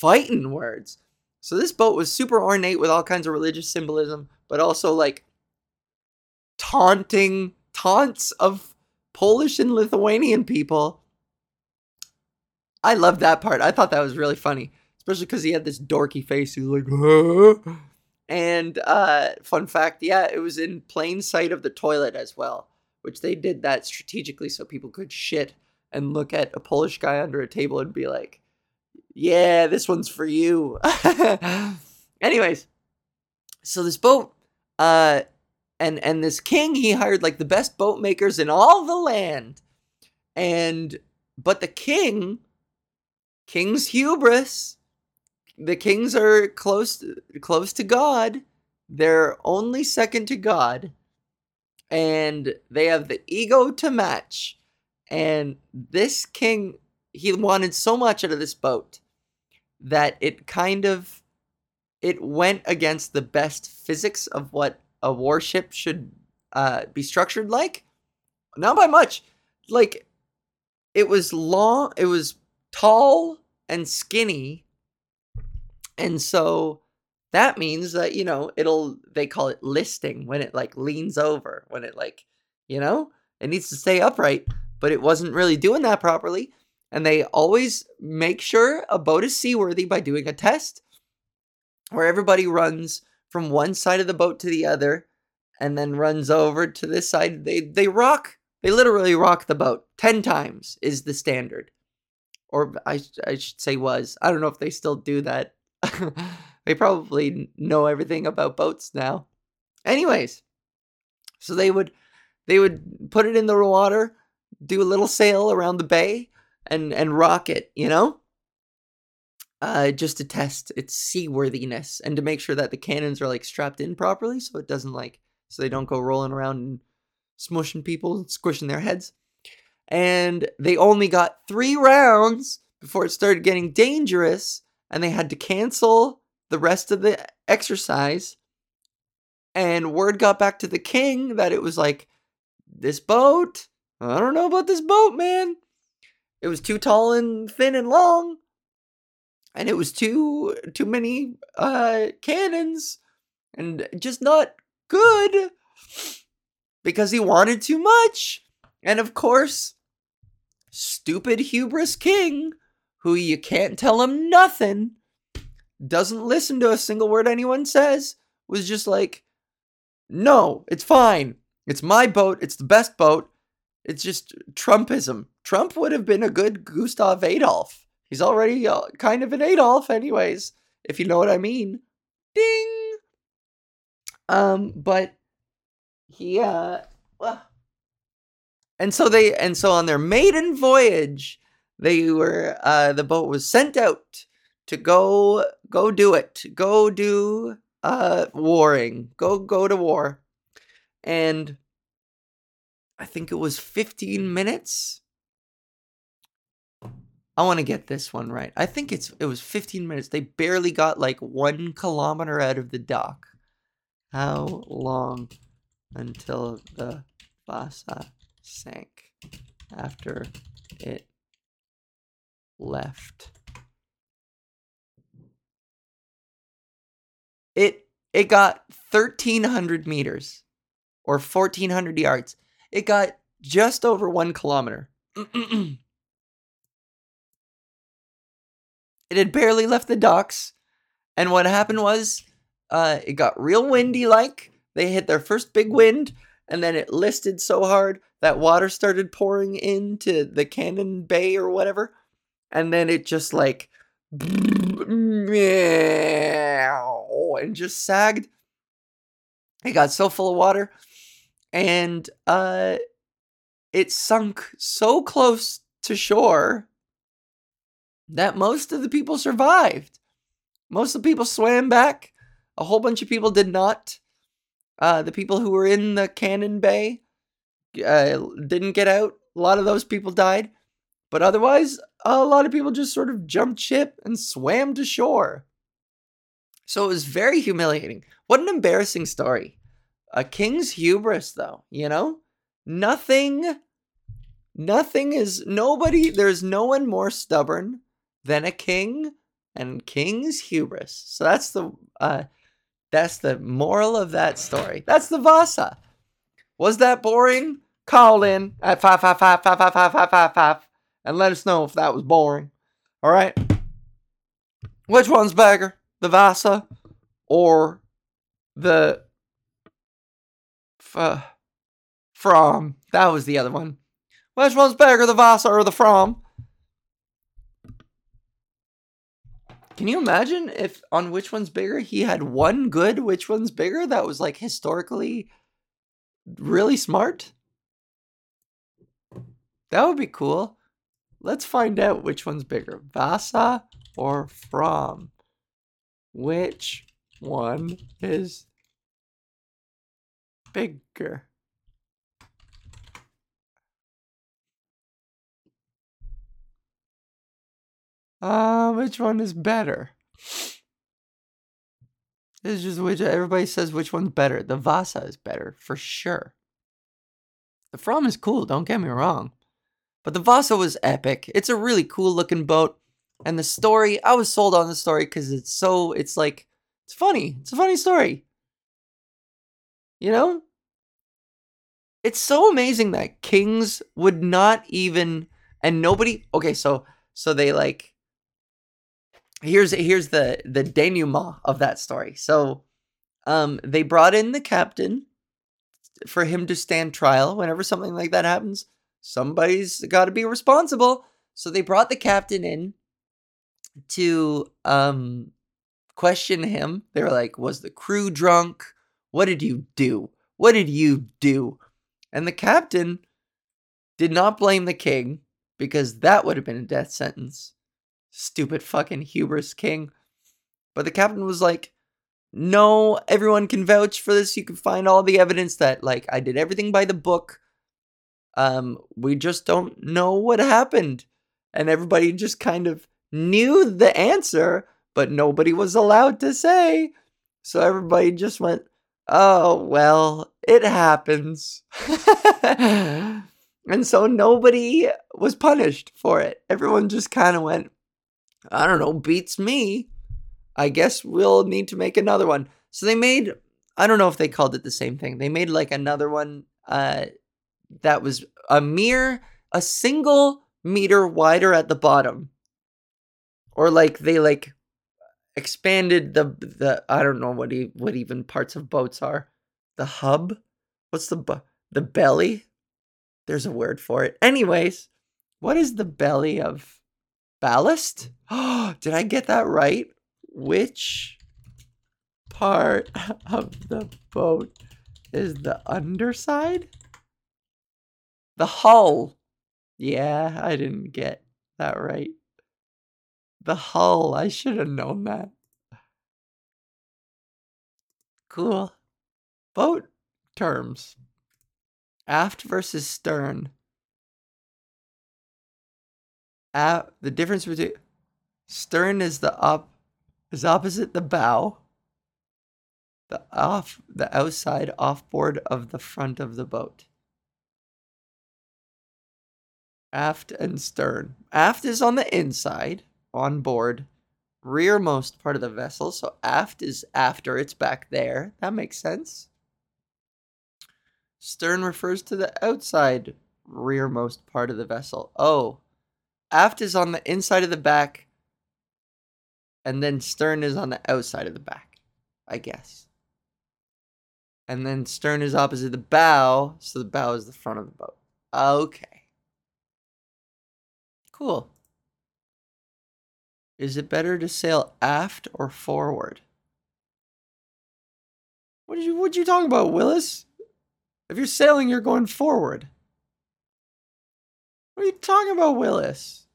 fighting words. So this boat was super ornate with all kinds of religious symbolism, but also like taunting taunts of Polish and Lithuanian people. I loved that part. I thought that was really funny, especially because he had this dorky face. He was like, huh? And uh, fun fact, yeah, it was in plain sight of the toilet as well, which they did that strategically so people could shit and look at a Polish guy under a table and be like, "Yeah, this one's for you." Anyways, so this boat, uh, and and this king, he hired like the best boat makers in all the land, and but the king, king's hubris the kings are close close to God. They're only second to God. And they have the ego to match. And this king, he wanted so much out of this boat that it kind of it went against the best physics of what a warship should uh, be structured like. Not by much. Like it was long, it was tall and skinny and so that means that, you know, it'll, they call it listing when it like leans over, when it like, you know, it needs to stay upright, but it wasn't really doing that properly. And they always make sure a boat is seaworthy by doing a test where everybody runs from one side of the boat to the other and then runs over to this side. They they rock. They literally rock the boat 10 times is the standard. Or I I should say was. I don't know if they still do that they probably know everything about boats now. Anyways, so they would they would put it in the water, do a little sail around the bay, and and rock it, you know, uh, just to test its seaworthiness and to make sure that the cannons are like strapped in properly, so it doesn't like so they don't go rolling around and smushing people and squishing their heads. And they only got three rounds before it started getting dangerous and they had to cancel the rest of the exercise. And word got back to the king that it was like, this boat, I don't know about this boat, man. It was too tall and thin and long. And it was too too many uh cannons and just not good because he wanted too much. And of course, stupid hubris king who you can't tell him nothing, doesn't listen to a single word anyone says, was just like, no, it's fine. It's my boat. It's the best boat. It's just Trumpism. Trump would have been a good Gustav Adolf. He's already uh, kind of an Adolf, anyways, if you know what I mean. Ding! Um, but he, uh, well, and so they, and so on their maiden voyage, they were uh, the boat was sent out to go go do it. Go do uh warring. Go go to war. And I think it was 15 minutes. I want to get this one right. I think it's it was 15 minutes. They barely got like one kilometer out of the dock. How long until the Vasa sank after it left? It it got 1300 meters or 1400 yards. It got just over 1 kilometer. it had barely left the docks and what happened was uh it got real windy like. They hit their first big wind and then it listed so hard that water started pouring into the Cannon Bay or whatever. And then it just like and just sagged. It got so full of water and uh it sunk so close to shore that most of the people survived. Most of the people swam back. A whole bunch of people did not. Uh, the people who were in the Cannon Bay uh, didn't get out. A lot of those people died. But otherwise, a lot of people just sort of jumped ship and swam to shore. So it was very humiliating. What an embarrassing story. A king's hubris, though, you know? Nothing, nothing is, nobody, there's no one more stubborn than a king and king's hubris. So that's the, uh, that's the moral of that story. That's the Vasa. Was that boring? Call in at 555 and let us know if that was boring. All right. Which one's better? the Vasa or the f- Fram. That was the other one. Which one's bigger, the Vasa or the Fram? Can you imagine if on which one's bigger he had one good which one's bigger that was like historically really smart? That would be cool. Let's find out which one's bigger, Vasa or Fram. Which one is bigger? Uh, which one is better? Is just which everybody says which one's better. The Vasa is better for sure. The Fram is cool, don't get me wrong. But the Vasa was epic. It's a really cool looking boat. And the story, I was sold on the story because it's so, it's like, it's funny. It's a funny story. You know? It's so amazing that kings would not even, and nobody, okay, so, so they like, here's, here's the, the denouement of that story. So, um, they brought in the captain for him to stand trial whenever something like that happens. Somebody's got to be responsible. So they brought the captain in to um question him. They were like, "Was the crew drunk? What did you do? What did you do?" And the captain did not blame the king because that would have been a death sentence. Stupid fucking hubris king. But the captain was like, "No, everyone can vouch for this. You can find all the evidence that like I did everything by the book. Um we just don't know what happened." And everybody just kind of knew the answer, but nobody was allowed to say. So everybody just went, oh, well, it happens. and so nobody was punished for it. Everyone just kind of went, I don't know, beats me. I guess we'll need to make another one. So they made, I don't know if they called it the same thing. They made like another one uh, that was a mere, a single meter wider at the bottom or like they like expanded the the I don't know what he, what even parts of boats are. The hub? What's the bu- the belly? There's a word for it. Anyways, what is the belly of ballast? Oh, did I get that right? Which part of the boat is the underside? The hull. Yeah, I didn't get that right. The hull. I should have known that. Cool. Boat terms. Aft versus stern. A- the difference between stern is the up is opposite the bow. The off the outside offboard of the front of the boat. Aft and stern. Aft is on the inside, on board, rearmost part of the vessel. So aft is after, it's back there. That makes sense. Stern refers to the outside rearmost part of the vessel. Oh, aft is on the inside of the back, and then stern is on the outside of the back, I guess. And then stern is opposite the bow, so the bow is the front of the boat. Okay. Cool. Is it better to sail aft or forward? What did you what you talking about, Willis? If you're sailing, you're going forward. What are you talking about, Willis?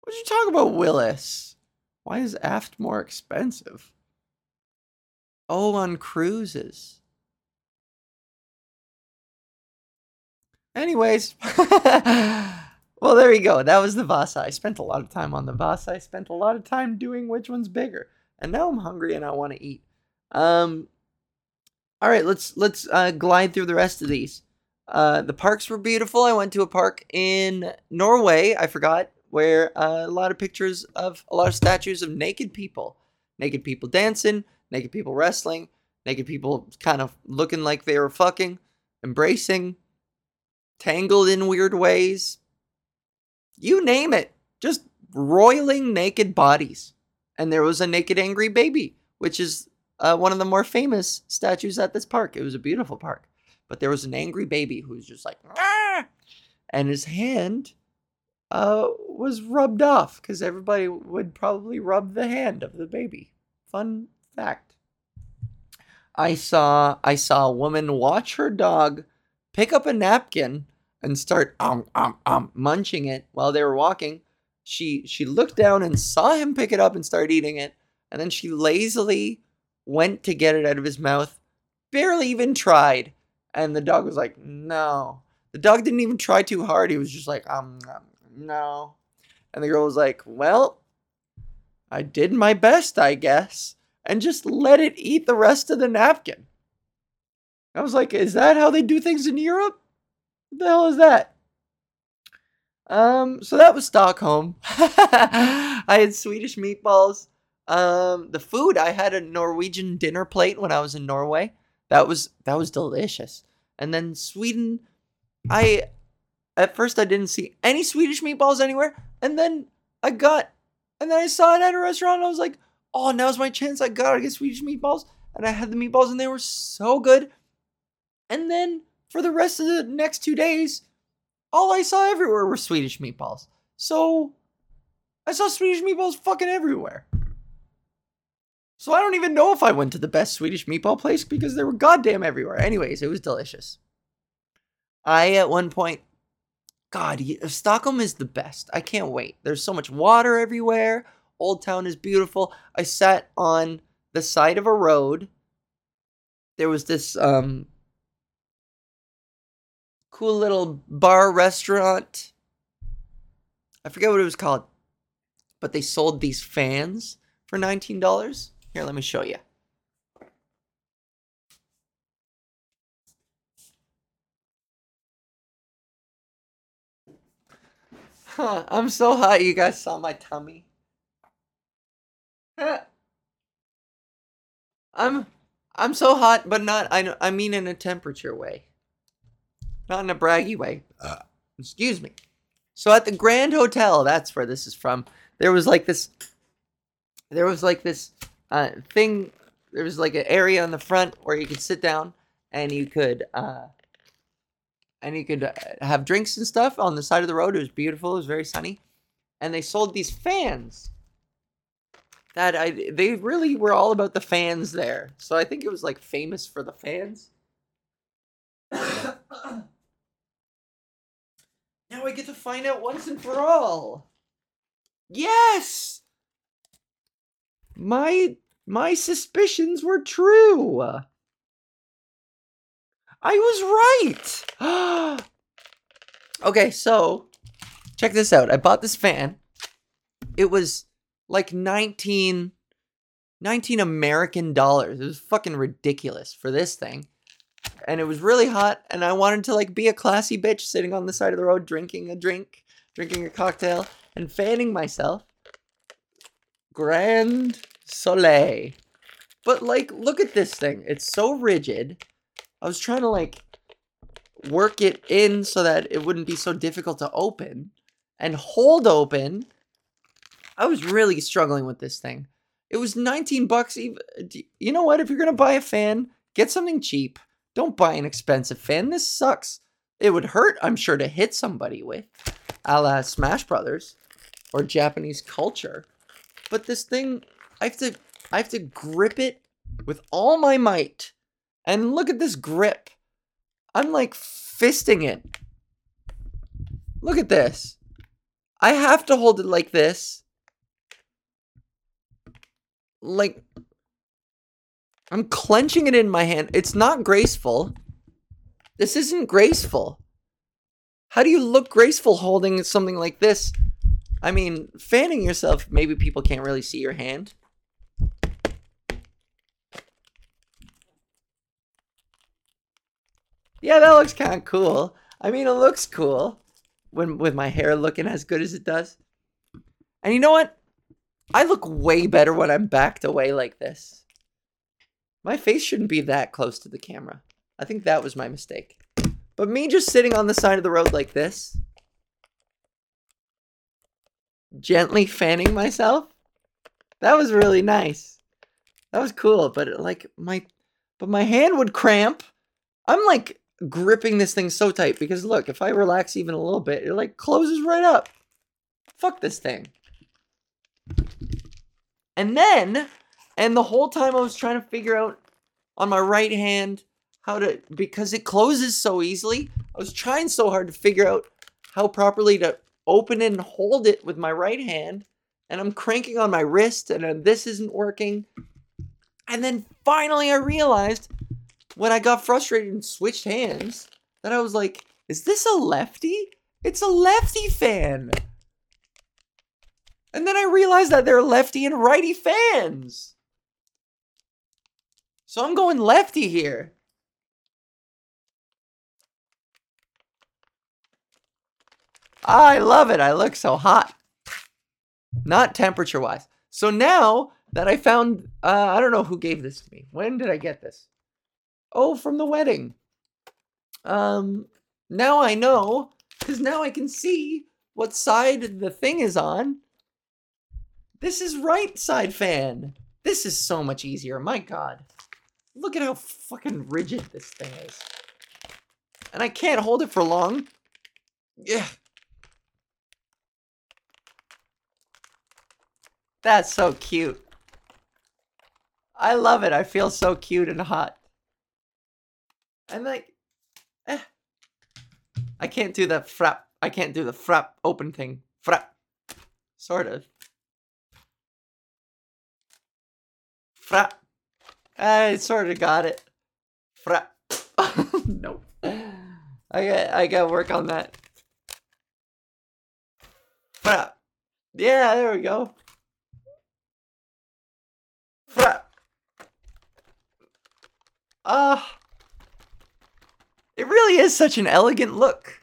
What are you talking about, Willis? Why is aft more expensive? Oh, on cruises. Anyways, well, there you go. That was the Vasa. I spent a lot of time on the Vasa. I spent a lot of time doing which one's bigger. And now I'm hungry and I want to eat. Um, all right, let's let's uh, glide through the rest of these. Uh, the parks were beautiful. I went to a park in Norway. I forgot where uh, a lot of pictures of a lot of statues of naked people, naked people dancing, naked people wrestling, naked people kind of looking like they were fucking, embracing, tangled in weird ways. You name it, just roiling naked bodies. And there was a naked angry baby, which is uh, one of the more famous statues at this park. It was a beautiful park, but there was an angry baby who was just like, and his hand uh, was rubbed off because everybody would probably rub the hand of the baby. Fun fact. I saw I saw a woman watch her dog pick up a napkin and start um um um munching it while they were walking. She she looked down and saw him pick it up and start eating it, and then she lazily went to get it out of his mouth, barely even tried. And the dog was like, no. The dog didn't even try too hard. He was just like, um, um no. And the girl was like, well, I did my best, I guess. And just let it eat the rest of the napkin. I was like, is that how they do things in Europe? What the hell is that? Um, so that was Stockholm. I had Swedish meatballs. Um, the food I had a Norwegian dinner plate when I was in Norway. That was that was delicious. And then Sweden, I at first I didn't see any Swedish meatballs anywhere, and then I got, and then I saw it at a restaurant. And I was like, oh, now's my chance. I gotta get Swedish meatballs, and I had the meatballs, and they were so good. And then for the rest of the next two days, all I saw everywhere were Swedish meatballs. So I saw Swedish meatballs fucking everywhere. So I don't even know if I went to the best Swedish meatball place because they were goddamn everywhere. Anyways, it was delicious. I at one point, God, Stockholm is the best. I can't wait. There's so much water everywhere. Old Town is beautiful. I sat on the side of a road. There was this um cool little bar restaurant. I forget what it was called, but they sold these fans for $19. Here, let me show you. Huh, I'm so hot you guys saw my tummy. I'm I'm so hot, but not I I mean in a temperature way. Not in a braggy way. Uh. Excuse me. So at the Grand Hotel, that's where this is from. There was like this there was like this uh, thing. There was like an area on the front where you could sit down and you could uh, and you could uh, have drinks and stuff on the side of the road. It was beautiful. It was very sunny, and they sold these fans. That I they really were all about the fans there. So I think it was like famous for the fans. now I get to find out once and for all. Yes! My my suspicions were true. I was right. okay, so check this out. I bought this fan. It was like 19 19 American dollars. It was fucking ridiculous for this thing. And it was really hot and I wanted to like be a classy bitch sitting on the side of the road drinking a drink, drinking a cocktail and fanning myself. Grand Soleil. But like look at this thing. It's so rigid. I was trying to like work it in so that it wouldn't be so difficult to open and hold open. I was really struggling with this thing. It was 19 bucks even. You know what? If you're to buy a fan, get something cheap. Don't buy an expensive fan. This sucks. It would hurt, I'm sure, to hit somebody with, a la Smash Brothers or Japanese culture. But this thing, I have to, I have to grip it with all my might. And look at this grip. I'm like fisting it. Look at this. I have to hold it like this like I'm clenching it in my hand. It's not graceful. This isn't graceful. How do you look graceful holding something like this? I mean, fanning yourself, maybe people can't really see your hand. Yeah, that looks kind of cool. I mean, it looks cool when with my hair looking as good as it does. And you know what? I look way better when I'm backed away like this. My face shouldn't be that close to the camera. I think that was my mistake. But me just sitting on the side of the road like this, gently fanning myself, that was really nice. That was cool, but like my but my hand would cramp. I'm like gripping this thing so tight because look, if I relax even a little bit, it like closes right up. Fuck this thing. And then, and the whole time I was trying to figure out on my right hand how to, because it closes so easily, I was trying so hard to figure out how properly to open it and hold it with my right hand. And I'm cranking on my wrist, and this isn't working. And then finally, I realized when I got frustrated and switched hands that I was like, is this a lefty? It's a lefty fan. And then I realized that they're lefty and righty fans. So I'm going lefty here. I love it. I look so hot. Not temperature wise. So now that I found, uh, I don't know who gave this to me. When did I get this? Oh, from the wedding. Um, now I know because now I can see what side the thing is on this is right side fan. This is so much easier. My god. Look at how fucking rigid this thing is. And I can't hold it for long. Yeah. That's so cute. I love it. I feel so cute and hot. I'm like, eh. I can't do the frap. I can't do the frap open thing. Frap. Sort of. Frap. I sort of got it. Frap. nope. I got I got work on that. Frap. Yeah, there we go. Fra. Ah. Uh, it really is such an elegant look.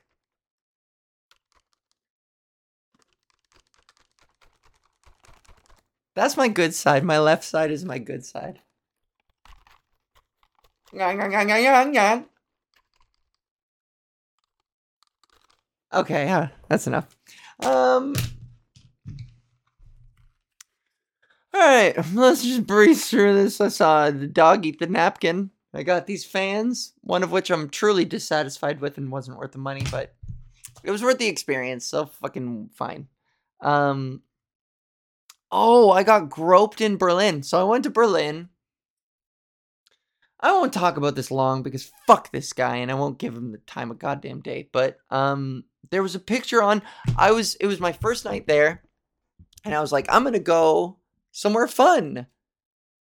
That's my good side. My left side is my good side. Okay, yeah, that's enough. Um. Alright, let's just breeze through this. I saw the dog eat the napkin. I got these fans, one of which I'm truly dissatisfied with and wasn't worth the money, but it was worth the experience, so fucking fine. Um, Oh, I got groped in Berlin. So I went to Berlin. I won't talk about this long because fuck this guy and I won't give him the time of goddamn day. But um there was a picture on I was it was my first night there and I was like I'm going to go somewhere fun.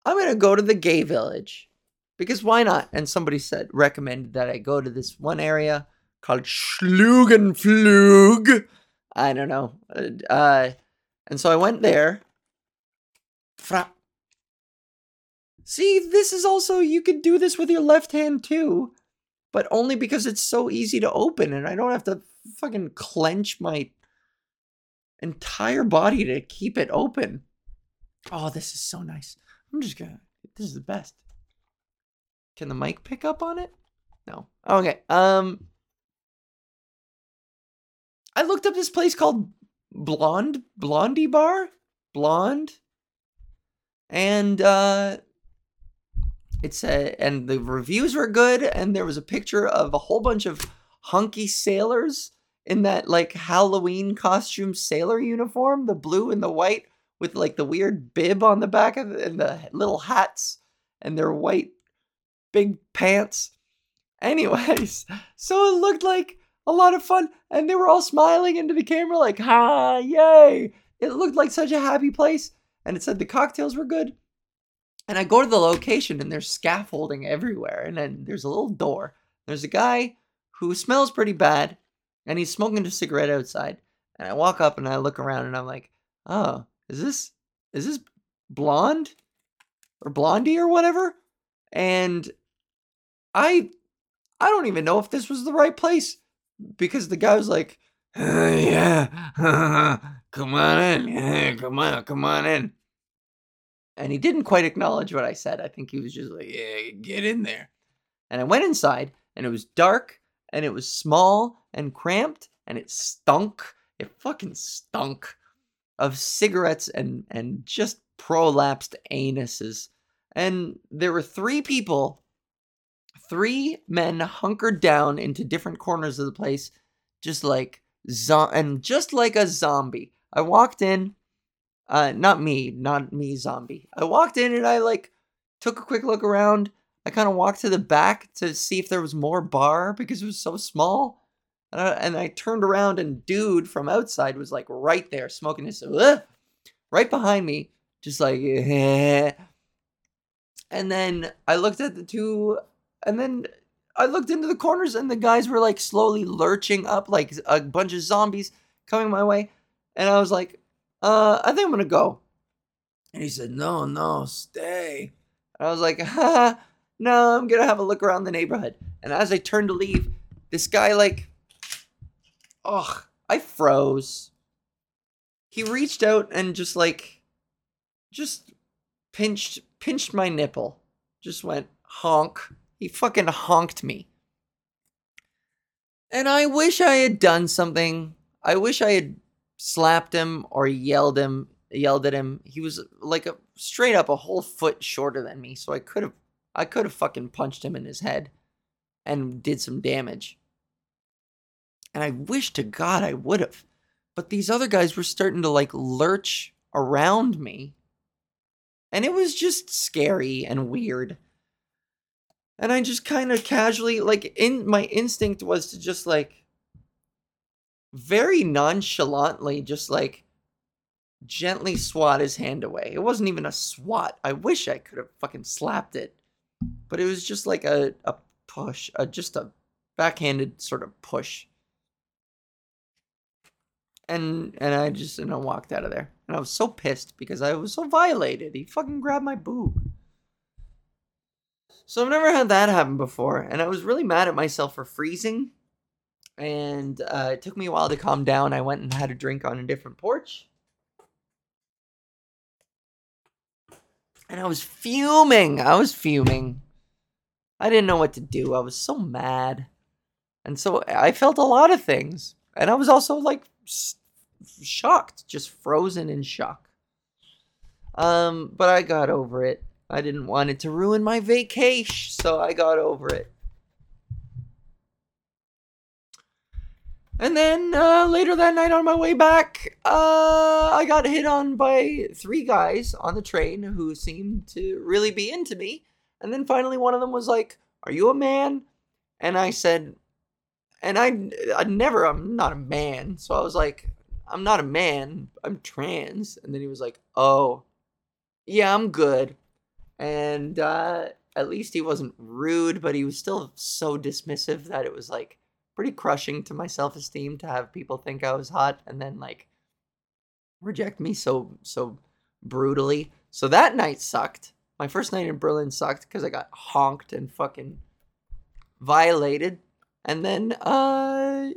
I'm going to go to the gay village. Because why not? And somebody said recommended that I go to this one area called Schlugenflug. I don't know. Uh, and so I went there. See, this is also you could do this with your left hand too, but only because it's so easy to open and I don't have to fucking clench my entire body to keep it open. Oh, this is so nice. I'm just gonna. This is the best. Can the mic pick up on it? No. Okay. Um. I looked up this place called Blonde Blondie Bar, Blonde, and uh, it's a and the reviews were good, and there was a picture of a whole bunch of hunky sailors in that like Halloween costume sailor uniform, the blue and the white with like the weird bib on the back of it and the little hats and their white big pants. Anyways, so it looked like a lot of fun and they were all smiling into the camera like, "Ha, yay." It looked like such a happy place and it said the cocktails were good. And I go to the location and there's scaffolding everywhere and then there's a little door. There's a guy who smells pretty bad and he's smoking a cigarette outside. And I walk up and I look around and I'm like, "Oh, is this is this blonde or blondie or whatever and i i don't even know if this was the right place because the guy was like uh, yeah come on in yeah, come on come on in. And he didn't quite acknowledge what i said. I think he was just like yeah get in there. And i went inside and it was dark and it was small and cramped and it stunk it fucking stunk of cigarettes and and just prolapsed anuses. And there were three people, three men hunkered down into different corners of the place, just like zo- and just like a zombie. I walked in, uh, not me, not me, zombie. I walked in and I like took a quick look around. I kind of walked to the back to see if there was more bar because it was so small. And I, and I turned around and dude from outside was like right there smoking his Ugh! right behind me, just like eh. and then I looked at the two and then I looked into the corners and the guys were like slowly lurching up like a bunch of zombies coming my way. And I was like, uh, I think I'm gonna go. And he said, No, no, stay. And I was like, no, I'm gonna have a look around the neighborhood. And as I turned to leave, this guy like Ugh, I froze. He reached out and just like, just pinched pinched my nipple. Just went honk. He fucking honked me. And I wish I had done something. I wish I had slapped him or yelled him yelled at him. He was like a straight up a whole foot shorter than me, so I could have I could have fucking punched him in his head and did some damage. And I wish to God I would have. But these other guys were starting to like lurch around me. And it was just scary and weird. And I just kind of casually, like, in my instinct was to just like very nonchalantly, just like gently swat his hand away. It wasn't even a swat. I wish I could have fucking slapped it. But it was just like a, a push, a, just a backhanded sort of push and and I just and I walked out of there. And I was so pissed because I was so violated. He fucking grabbed my boob. So I've never had that happen before, and I was really mad at myself for freezing. And uh, it took me a while to calm down. I went and had a drink on a different porch. And I was fuming. I was fuming. I didn't know what to do. I was so mad. And so I felt a lot of things. And I was also like shocked, just frozen in shock. Um, but I got over it. I didn't want it to ruin my vacation, so I got over it. And then uh, later that night on my way back, uh, I got hit on by three guys on the train who seemed to really be into me. And then finally, one of them was like, Are you a man? And I said, and I, I never, I'm not a man. So I was like, I'm not a man. I'm trans. And then he was like, oh, yeah, I'm good. And uh, at least he wasn't rude, but he was still so dismissive that it was like pretty crushing to my self esteem to have people think I was hot and then like reject me so so brutally. So that night sucked. My first night in Berlin sucked because I got honked and fucking violated, and then uh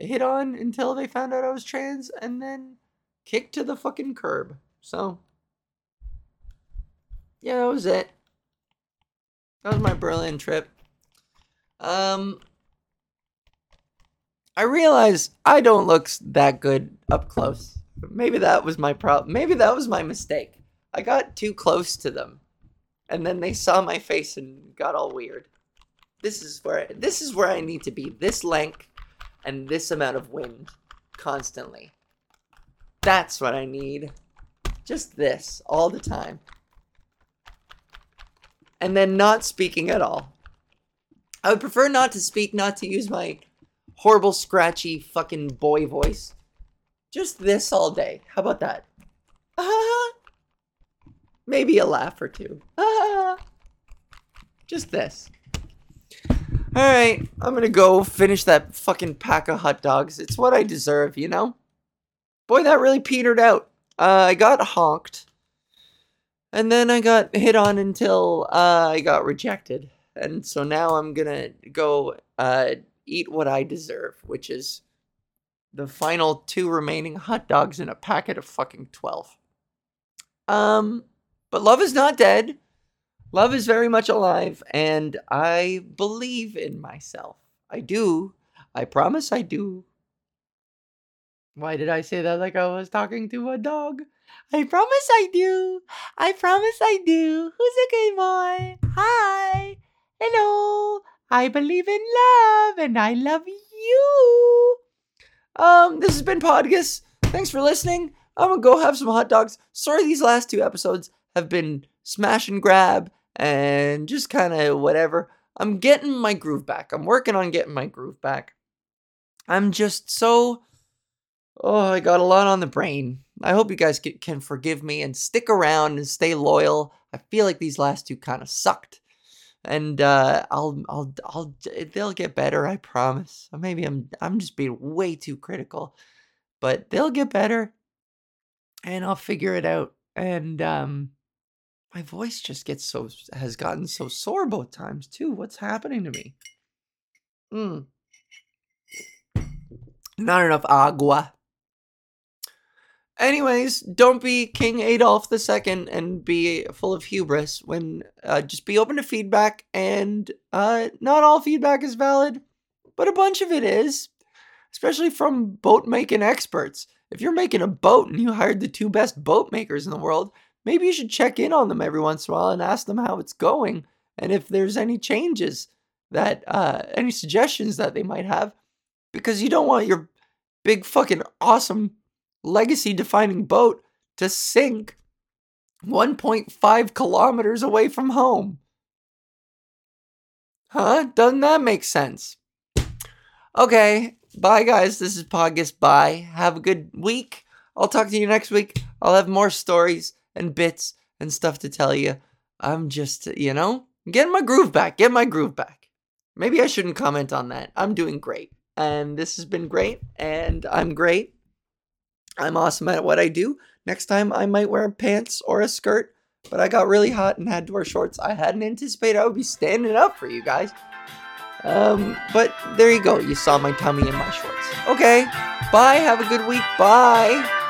hit on until they found out I was trans, and then kicked to the fucking curb. So yeah, that was it. That was my Berlin trip. Um, I realize I don't look that good up close. Maybe that was my problem. Maybe that was my mistake. I got too close to them, and then they saw my face and got all weird. This is where this is where I need to be. This length and this amount of wind constantly. That's what I need. Just this all the time. And then not speaking at all. I would prefer not to speak, not to use my horrible, scratchy, fucking boy voice. Just this all day. How about that? Ah, maybe a laugh or two. Ah, just this. All right, I'm gonna go finish that fucking pack of hot dogs. It's what I deserve, you know? Boy, that really petered out. Uh, I got honked. And then I got hit on until uh, I got rejected. And so now I'm gonna go uh, eat what I deserve, which is the final two remaining hot dogs in a packet of fucking 12. Um, but love is not dead. Love is very much alive, and I believe in myself. I do. I promise I do. Why did I say that like I was talking to a dog? I promise I do. I promise I do. Who's a good boy? Hi. Hello. I believe in love and I love you. Um, this has been Podgus. Thanks for listening. I'm gonna go have some hot dogs. Sorry these last two episodes have been smash and grab and just kind of whatever. I'm getting my groove back. I'm working on getting my groove back. I'm just so. Oh, I got a lot on the brain. I hope you guys can forgive me and stick around and stay loyal. I feel like these last two kind of sucked. And uh, I'll, I'll, I'll, they'll get better. I promise. Maybe I'm, I'm just being way too critical, but they'll get better, and I'll figure it out. And um, my voice just gets so has gotten so sore both times too. What's happening to me? Hmm. Not enough agua. Anyways, don't be King Adolf II and be full of hubris when uh, just be open to feedback and uh, not all feedback is valid, but a bunch of it is, especially from boat making experts. If you're making a boat and you hired the two best boat makers in the world, maybe you should check in on them every once in a while and ask them how it's going and if there's any changes that uh any suggestions that they might have because you don't want your big fucking awesome legacy defining boat to sink 1.5 kilometers away from home. Huh? Doesn't that make sense? Okay, bye guys. This is Podgus. Bye. Have a good week. I'll talk to you next week. I'll have more stories and bits and stuff to tell you. I'm just, you know, getting my groove back. Get my groove back. Maybe I shouldn't comment on that. I'm doing great. And this has been great. And I'm great. I'm awesome at what I do. Next time I might wear pants or a skirt. But I got really hot and had to wear shorts. I hadn't anticipated I would be standing up for you guys. Um, but there you go. You saw my tummy in my shorts. Okay. Bye. Have a good week. Bye.